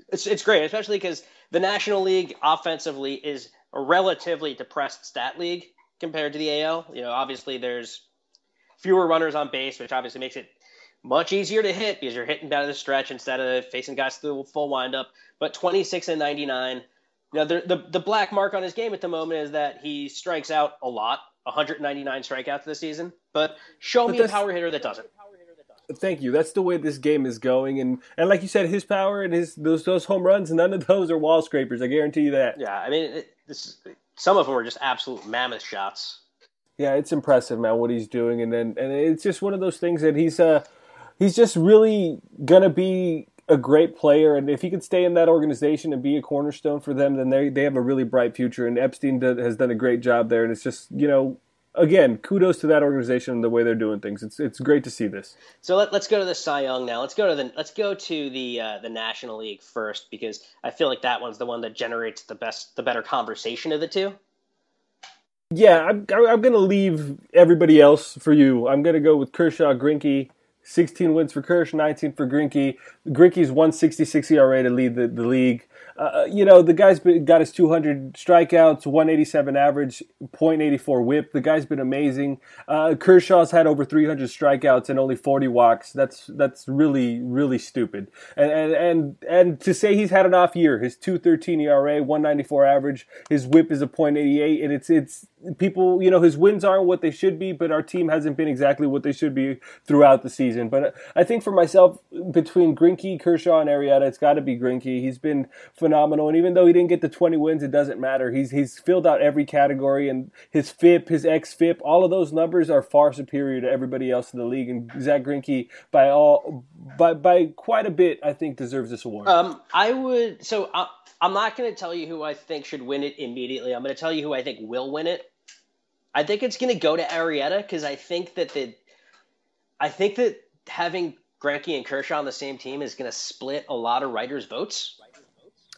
it's, it's great, especially because the National League offensively is a relatively depressed stat league compared to the AL. You know, obviously there's fewer runners on base, which obviously makes it much easier to hit because you're hitting down the stretch instead of facing guys through full windup. But 26 and 99. You know, the, the the black mark on his game at the moment is that he strikes out a lot, 199 strikeouts this season. But show but me a power hitter that doesn't. Thank you. That's the way this game is going, and and like you said, his power and his those those home runs, none of those are wall scrapers. I guarantee you that. Yeah, I mean, it, this, some of them are just absolute mammoth shots. Yeah, it's impressive, man, what he's doing, and then and it's just one of those things that he's uh he's just really gonna be a great player, and if he could stay in that organization and be a cornerstone for them, then they they have a really bright future. And Epstein did, has done a great job there, and it's just you know again, kudos to that organization and the way they're doing things. It's it's great to see this. So let, us go to the Cy Young now. Let's go to the let's go to the uh, the National League first because I feel like that one's the one that generates the best the better conversation of the two. Yeah, I'm I'm going to leave everybody else for you. I'm going to go with Kershaw, Greinke. 16 wins for Kersh, 19 for Greinke. Greinke's 166 ERA to lead the, the league. Uh, you know, the guy's been, got his 200 strikeouts, 187 average, 0.84 whip. The guy's been amazing. Uh, Kershaw's had over 300 strikeouts and only 40 walks. That's that's really really stupid. And and and, and to say he's had an off year, his 213 ERA, 194 average, his whip is a 0.88, and it's it's people. You know, his wins aren't what they should be, but our team hasn't been exactly what they should be throughout the season. But I think for myself, between Greinke, Kershaw, and Arrieta, it's got to be Greinke. He's been phenomenal. And even though he didn't get the 20 wins, it doesn't matter. He's he's filled out every category, and his FIP, his xFIP, all of those numbers are far superior to everybody else in the league. And Zack Greinke, by all by by quite a bit, I think deserves this award. Um, I would. So I, I'm not going to tell you who I think should win it immediately. I'm going to tell you who I think will win it. I think it's going to go to Arrieta because I think that the, I think that having Greinke and Kershaw on the same team is going to split a lot of writers' votes.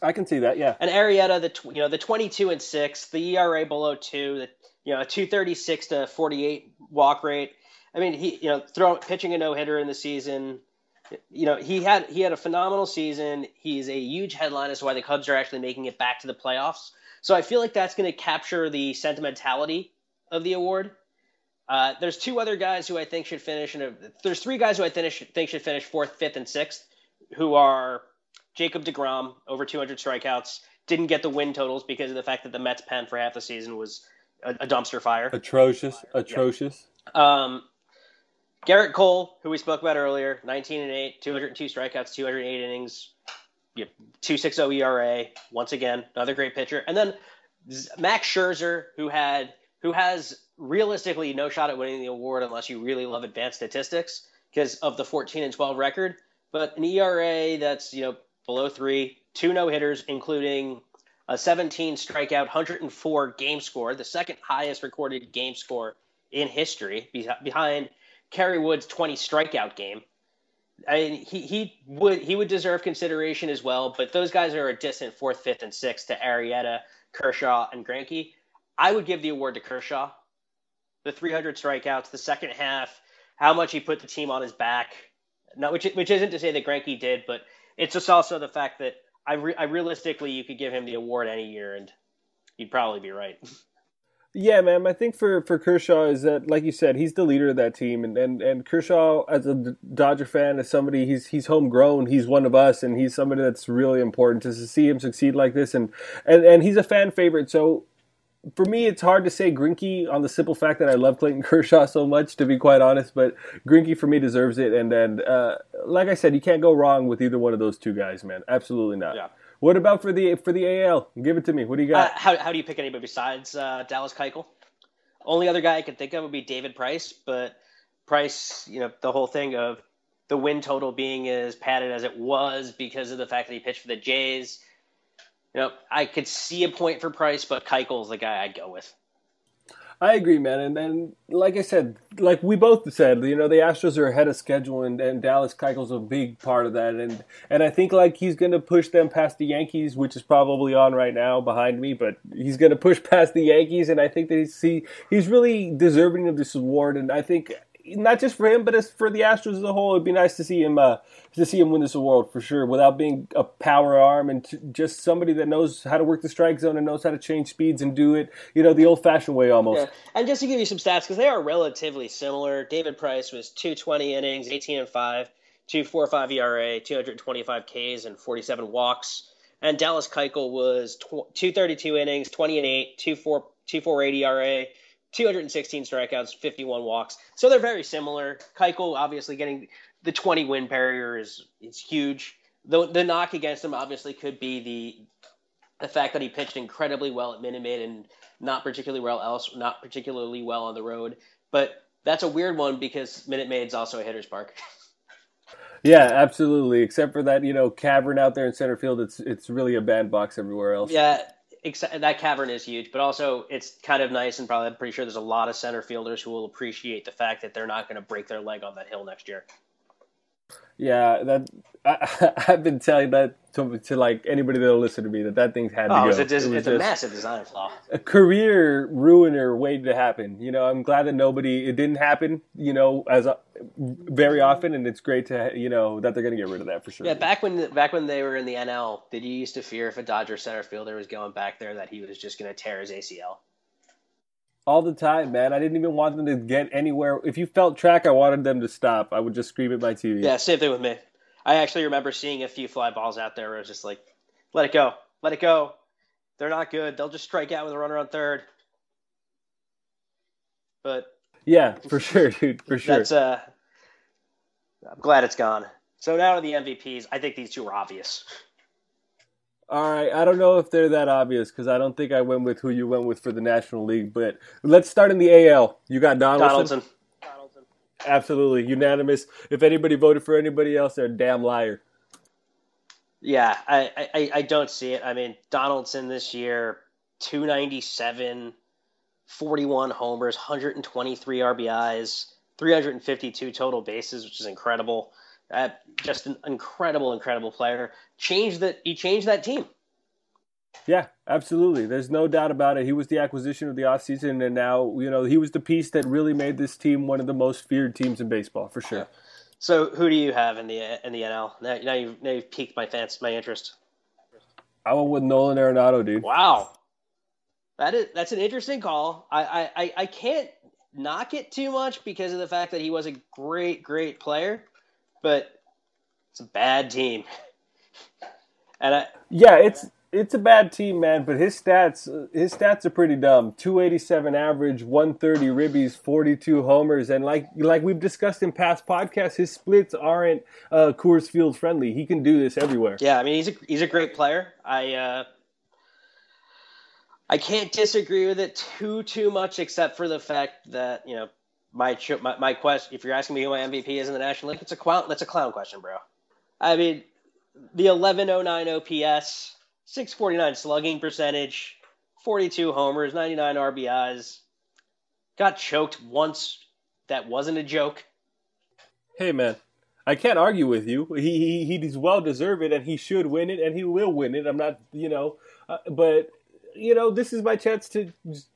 I can see that, yeah. And Arrieta, the you know the twenty-two and six, the ERA below two, the you know two thirty-six to forty-eight walk rate. I mean, he you know throwing pitching a no hitter in the season. You know he had he had a phenomenal season. He's a huge headline as to why the Cubs are actually making it back to the playoffs. So I feel like that's going to capture the sentimentality of the award. Uh, there's two other guys who I think should finish in a. There's three guys who I finish, think should finish fourth, fifth, and sixth, who are Jacob Degrom over 200 strikeouts. Didn't get the win totals because of the fact that the Mets pen for half the season was a, a dumpster fire. Atrocious, atrocious. Um, Gerrit Cole, who we spoke about earlier, 19 and 8, 202 strikeouts, 208 innings, yep, 2.60 ERA. Once again, another great pitcher. And then Max Scherzer, who had who has realistically no shot at winning the award unless you really love advanced statistics because of the 14 and 12 record, but an ERA that's you know below three, two no hitters, including a 17 strikeout, 104 game score, the second highest recorded game score in history, behind Kerry Wood's 20 strikeout game. I mean, he, he would he would deserve consideration as well, but those guys are a distant fourth, fifth, and sixth to Arrieta, Kershaw, and Greinke. I would give the award to Kershaw. The 300 strikeouts, the second half, how much he put the team on his back. Not which which isn't to say that Greinke did, but it's just also the fact that I, re, I realistically you could give him the award any year and you'd probably be right. Yeah, man. I think for, for Kershaw is that, like you said, he's the leader of that team, and, and, and Kershaw as a Dodger fan, as somebody he's he's homegrown, he's one of us, and he's somebody that's really important to see him succeed like this, and and, and he's a fan favorite. So for me, it's hard to say Greinke on the simple fact that I love Clayton Kershaw so much, to be quite honest. But Greinke for me deserves it, and then uh, like I said, you can't go wrong with either one of those two guys, man. Absolutely not. Yeah. What about for the for the AL? Give it to me. What do you got? Uh, how, how do you pick anybody besides uh, Dallas Keuchel? Only other guy I can think of would be David Price, but Price, you know, the whole thing of the win total being as padded as it was because of the fact that he pitched for the Jays. You know, I could see a point for Price, but Keuchel's the guy I'd go with. I agree, man. And, and like I said, like we both said, you know, the Astros are ahead of schedule, and, and Dallas Keuchel's a big part of that. And and I think like he's going to push them past the Yankees, which is probably on right now behind me, but he's going to push past the Yankees, and I think that he's he, he's really deserving of this award. And I think not just for him, but as for the Astros as a whole, it'd be nice to see him uh, to see him win this award for sure, without being a power arm and t- just somebody that knows how to work the strike zone and knows how to change speeds and do it, you know, the old-fashioned way almost. Yeah. And just to give you some stats, because they are relatively similar. David Price was 220 innings, 18 and five, 2.45 ERA, 225 Ks, and 47 walks. And Dallas Keuchel was tw- 232 innings, 20 and 8, 2.4 2.48 ERA. 216 strikeouts, 51 walks. So they're very similar. Keuchel obviously getting the 20 win barrier is is huge. The the knock against him obviously could be the the fact that he pitched incredibly well at Minute Maid and not particularly well else, not particularly well on the road. But that's a weird one because Minute Maid's also a hitter's park. <laughs> Yeah, absolutely. Except for that, you know, cavern out there in center field, it's it's really a bandbox everywhere else. Yeah, that cavern is huge, but also it's kind of nice and probably I'm pretty sure there's a lot of center fielders who will appreciate the fact that they're not going to break their leg on that hill next year. Yeah, that I, <laughs> have been telling that to, to, like anybody that'll listen to me that that thing's had oh, to go. It's, a, it it's a massive design flaw. A career ruiner waiting to happen. You know, I'm glad that nobody it didn't happen. You know, as a, very often, and it's great to you know that they're going to get rid of that for sure. Yeah, back when back when they were in the NL, did you used to fear if a Dodger center fielder was going back there that he was just going to tear his ACL? All the time, man. I didn't even want them to get anywhere. If you felt track, I wanted them to stop. I would just scream at my TV. Yeah, same thing with me. I actually remember seeing a few fly balls out there where it was just like, let it go, let it go. They're not good. They'll just strike out with a runner on third. But yeah, for sure, dude, for sure. That's uh, I'm glad it's gone. So now to the MVPs. I think these two are obvious. All right, I don't know if they're that obvious because I don't think I went with who you went with for the National League. But let's start in the AL. You got Donaldson. Donaldson. Absolutely unanimous. If anybody voted for anybody else, they're a damn liar. Yeah, I, I, I don't see it. I mean, Donaldson this year, 297, 41 homers, 123 RBIs, 352 total bases, which is incredible. Uh, just an incredible, incredible player. Changed that. He changed that team. Yeah, absolutely. There's no doubt about it. He was the acquisition of the offseason, and now you know he was the piece that really made this team one of the most feared teams in baseball for sure. So, who do you have in the in the NL? Now, now you've now you've piqued my fans, my interest. I went with Nolan Arenado, dude. Wow, that is that's an interesting call. I I I can't knock it too much because of the fact that he was a great, great player, but it's a bad team. <laughs> And I, Yeah, it's it's a bad team, man. But his stats his stats are pretty dumb. Two eighty seven average, one thirty ribbies, forty two homers, and like like we've discussed in past podcasts, his splits aren't uh, Coors Field friendly. He can do this everywhere. yeah, I mean he's a he's a great player. I uh, I can't disagree with it too too much, except for the fact that you know my my, my question. If you're asking me who my MVP is in the National League, it's a clown. That's a clown question, bro. I mean, the 1109 OPS, 649 slugging percentage, 42 homers, 99 RBIs. Got choked once. That wasn't a joke. Hey, man. I can't argue with you. He, he he's well deserved it, and he should win it, and he will win it. I'm not, you know, uh, but you know, this is my chance to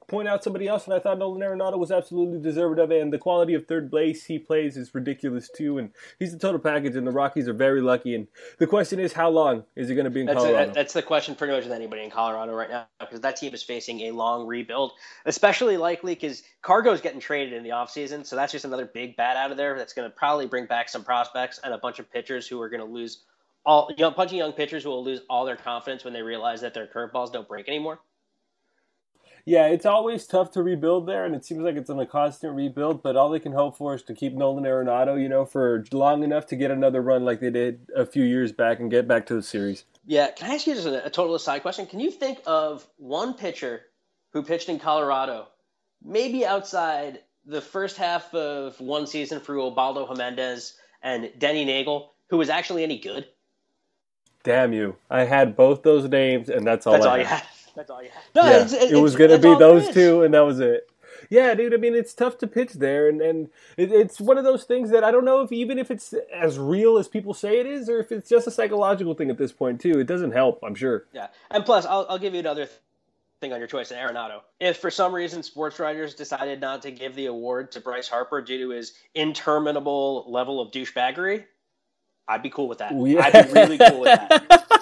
point out somebody else, and I thought Nolan Arenado was absolutely deserving of it. And the quality of third base he plays is ridiculous too, and he's the total package. And the Rockies are very lucky. And the question is, how long is he going to be in That's, Colorado? a, that's the question pretty much with anybody in Colorado right now because that team is facing a long rebuild, especially likely because Cargo's getting traded in the offseason. So that's just another big bat out of there that's going to probably bring back some prospects and a bunch of pitchers who are going to lose all, you know, a bunch of young pitchers who will lose all their confidence when they realize that their curveballs don't break anymore. Yeah, it's always tough to rebuild there, and it seems like it's on a constant rebuild. But all they can hope for is to keep Nolan Arenado, you know, for long enough to get another run like they did a few years back and get back to the series. Yeah, can I ask you just a, a total aside question? Can you think of one pitcher who pitched in Colorado, maybe outside the first half of one season for Ubaldo Jimenez and Denny Neagle, who was actually any good? Damn you! I had both those names, and that's all. That's I all you had. Had. That's all you had. No, yeah, it's, it's, it was going to be those is. two, and that was it. Yeah, dude. I mean, it's tough to pitch there, and and it, it's one of those things that I don't know if even if it's as real as people say it is, or if it's just a psychological thing at this point too. It doesn't help, I'm sure. Yeah, and plus, I'll, I'll give you another th- thing on your choice in Arenado. If for some reason sports writers decided not to give the award to Bryce Harper due to his interminable level of douchebaggery, I'd be cool with that. Ooh, yeah. I'd be really cool with that. <laughs>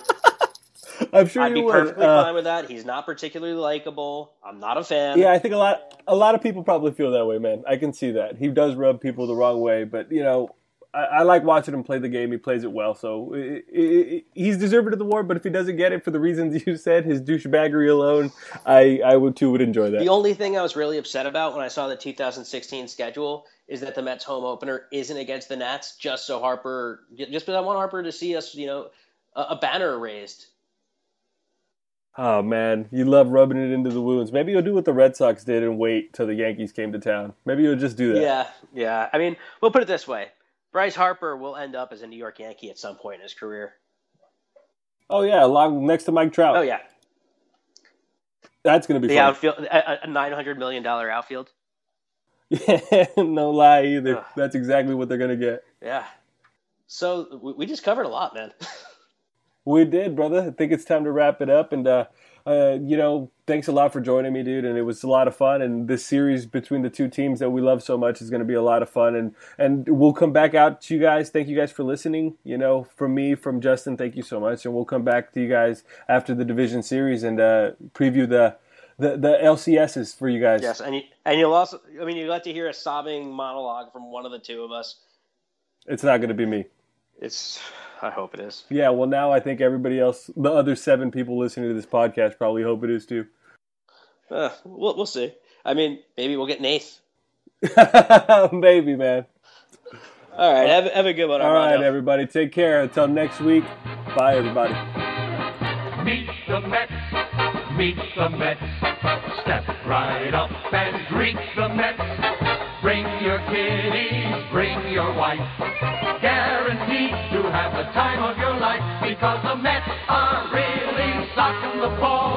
I'm sure I'd you be would. perfectly Uh, fine with that. He's not particularly likable. I'm not a fan. Yeah, I think a lot a lot of people probably feel that way, man. I can see that. He does rub people the wrong way, but you know, I, I like watching him play the game. He plays it well, so i i he's deserving of the award. But if he doesn't get it for the reasons <laughs> you said, his douchebaggery alone, I I would too would enjoy that. The only thing I was really upset about when I saw the 2016 schedule is that the Mets home opener isn't against the Nats, just so Harper, just because I want Harper to see us, you know, a, a banner raised. Oh man, you love rubbing it into the wounds. Maybe you'll do what the Red Sox did and wait till the Yankees came to town. Maybe you'll just do that. Yeah, yeah. I mean, we'll put it this way: Bryce Harper will end up as a New York Yankee at some point in his career. Oh yeah, along next to Mike Trout. Oh yeah, That's gonna be the fun. outfield, a, a 900 million dollar outfield. Yeah, <laughs> no lie either. Ugh. That's exactly what they're gonna get. Yeah. So we, we just covered a lot, man. <laughs> We did, brother. I think it's time to wrap it up. And, uh, uh, you know, thanks a lot for joining me, dude. And it was a lot of fun. And this series between the two teams that we love so much is going to be a lot of fun. And, and we'll come back out to you guys. Thank you guys for listening. You know, from me, from Justin, thank you so much. And we'll come back to you guys after the division series and uh, preview the, the, the LCSs for you guys. yes, and you, and you'll also, I mean, you got to hear a sobbing monologue from one of the two of us. It's not going to be me. It's, I hope it is. Yeah, well, now I think everybody else, the other seven people listening to this podcast, probably hope it is too. Uh, we'll we'll see. I mean, maybe we'll get an eighth. <laughs> Maybe, man. All right, have, have a good one. All right, Armando. everybody. Take care. Until next week. Bye, everybody. Meet the Mets, meet the Mets. Step right up and greet the Mets. Bring your kiddies, bring your wife. Guaranteed to have the time of your life because the Mets are really socking the ball,